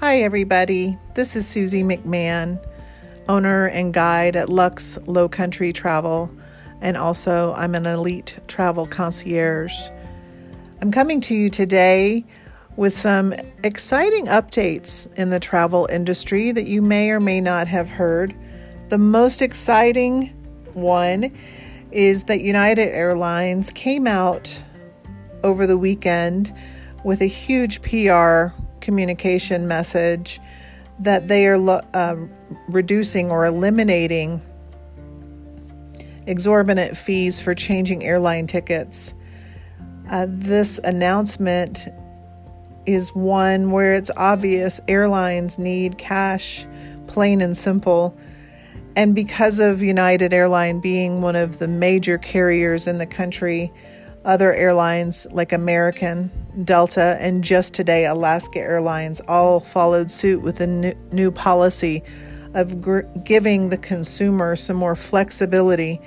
Hi, everybody. This is Susie McMahon, owner and guide at Lux Low Country Travel, and also I'm an elite travel concierge. I'm coming to you today with some exciting updates in the travel industry that you may or may not have heard. The most exciting one is that United Airlines came out over the weekend with a huge PR communication message that they are uh, reducing or eliminating exorbitant fees for changing airline tickets. Uh, this announcement is one where it's obvious airlines need cash, plain and simple. And because of United Airline being one of the major carriers in the country, other airlines like American, Delta, and just today Alaska Airlines all followed suit with a new, policy of gr- giving the consumer some more flexibility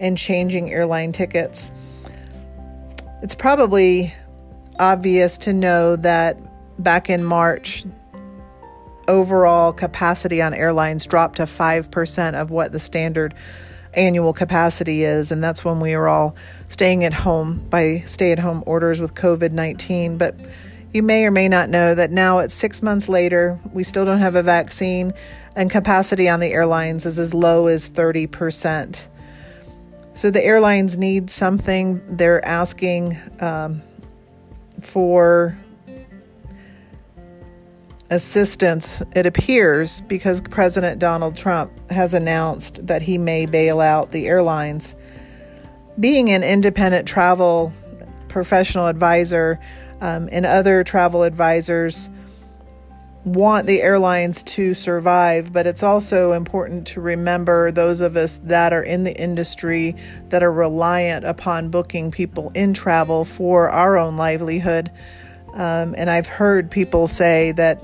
in changing airline tickets. It's probably obvious to know that back in March, overall capacity on airlines dropped to 5% of what the standard annual capacity is. And that's when we were all staying at home by stay at home orders with COVID 19. But you may or may not know that now it's six months later, we still don't have a vaccine, and capacity on the airlines is as low as 30%. So the airlines need something. They're asking um, for assistance, it appears, because President Donald Trump has announced that he may bail out the airlines. Being an independent travel professional advisor um, and other travel advisors want the airlines to survive, but it's also important to remember those of us that are in the industry that are reliant upon booking people in travel for our own livelihood. Um, and I've heard people say that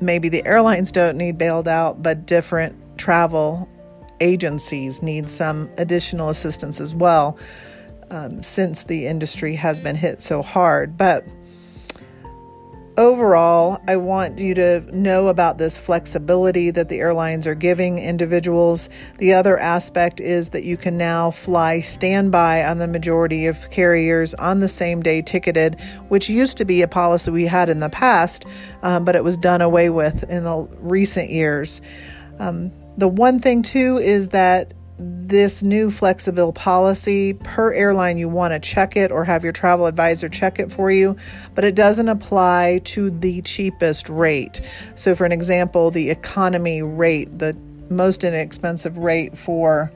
maybe the airlines don't need bailed out, but different travel agencies need some additional assistance as well, um, since the industry has been hit so hard. But overall, I want you to know about this flexibility that the airlines are giving individuals. The other aspect is that you can now fly standby on the majority of carriers on the same day ticketed, which used to be a policy we had in the past, um, but it was done away with in the recent years. Um, the one thing, too, is that this new flexible policy per airline you want to check it or have your travel advisor check it for you but it doesn't apply to the cheapest rate. So for an example the economy rate the most inexpensive rate for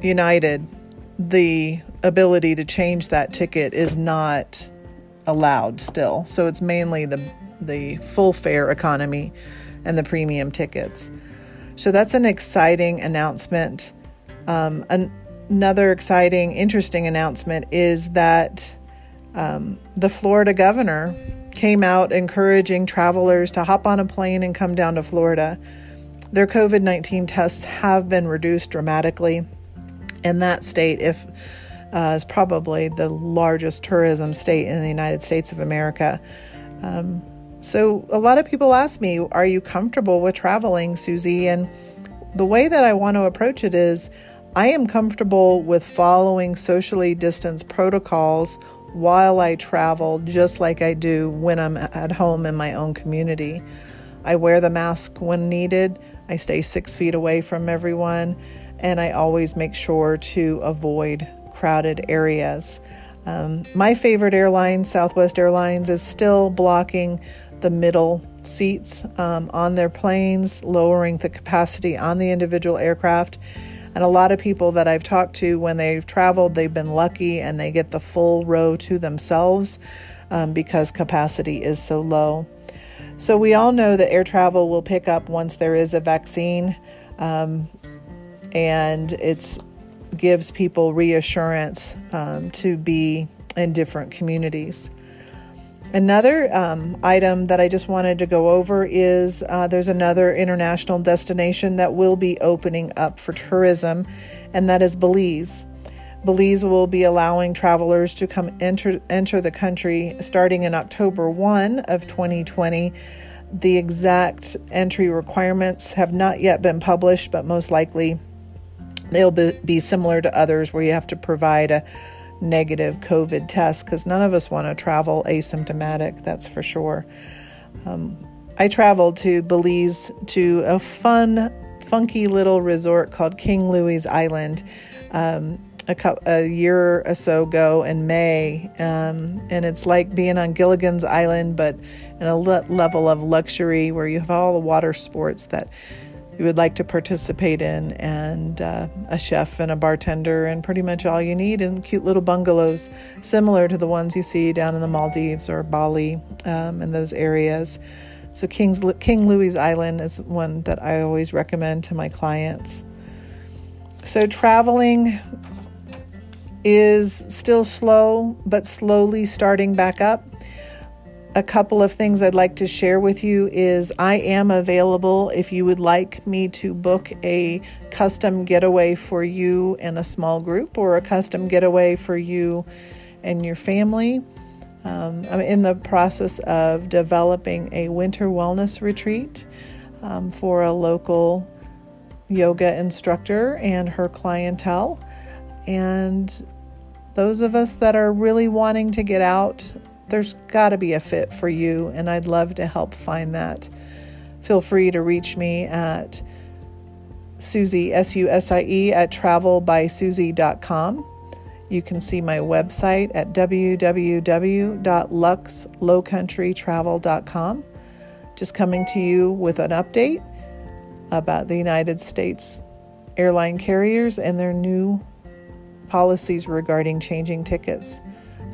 united the ability to change that ticket is not allowed still. So it's mainly the the full fare economy and the premium tickets so that's an exciting announcement. Um, an- another exciting, interesting announcement is that um, the Florida governor came out encouraging travelers to hop on a plane and come down to Florida. Their COVID 19 tests have been reduced dramatically. And that state, if uh, is probably the largest tourism state in the United States of America. Um, so, a lot of people ask me, Are you comfortable with traveling, Susie? And the way that I want to approach it is I am comfortable with following socially distanced protocols while I travel, just like I do when I'm at home in my own community. I wear the mask when needed, I stay six feet away from everyone, and I always make sure to avoid crowded areas. Um, my favorite airline, Southwest Airlines, is still blocking the middle seats um, on their planes, lowering the capacity on the individual aircraft. And a lot of people that I've talked to, when they've traveled, they've been lucky and they get the full row to themselves um, because capacity is so low. So, we all know that air travel will pick up once there is a vaccine, um, and it gives people reassurance um, to be in different communities. Another um, item that I just wanted to go over is uh, there's another international destination that will be opening up for tourism, and that is Belize. Belize will be allowing travelers to come enter enter the country starting in October 1 of 2020. The exact entry requirements have not yet been published, but most likely they'll be, be similar to others where you have to provide a negative COVID test because none of us want to travel asymptomatic, that's for sure. Um, I traveled to Belize to a fun, funky little resort called King Louis Island. Um, a, a, year or so ago in May, um, and it's like being on Gilligan's Island, but in a le- level of luxury where you have all the water sports that you would like to participate in, and uh, a chef and a bartender, and pretty much all you need, and cute little bungalows similar to the ones you see down in the Maldives or Bali um, and those areas. So King's, King Louis Island is one that I always recommend to my clients. So traveling is still slow, but slowly starting back up. A couple of things I'd like to share with you is I am available if you would like me to book a custom getaway for you and a small group or a custom getaway for you and your family. Um, I'm in the process of developing a winter wellness retreat um, for a local yoga instructor and her clientele. And those of us that are really wanting to get out, there's got to be a fit for you, and I'd love to help find that. Feel free to reach me at Susie, S U S I E, at travelbysusie.com. You can see my website at www.luxlowcountrytravel.com. Just coming to you with an update about the United States airline carriers and their new policies regarding changing tickets.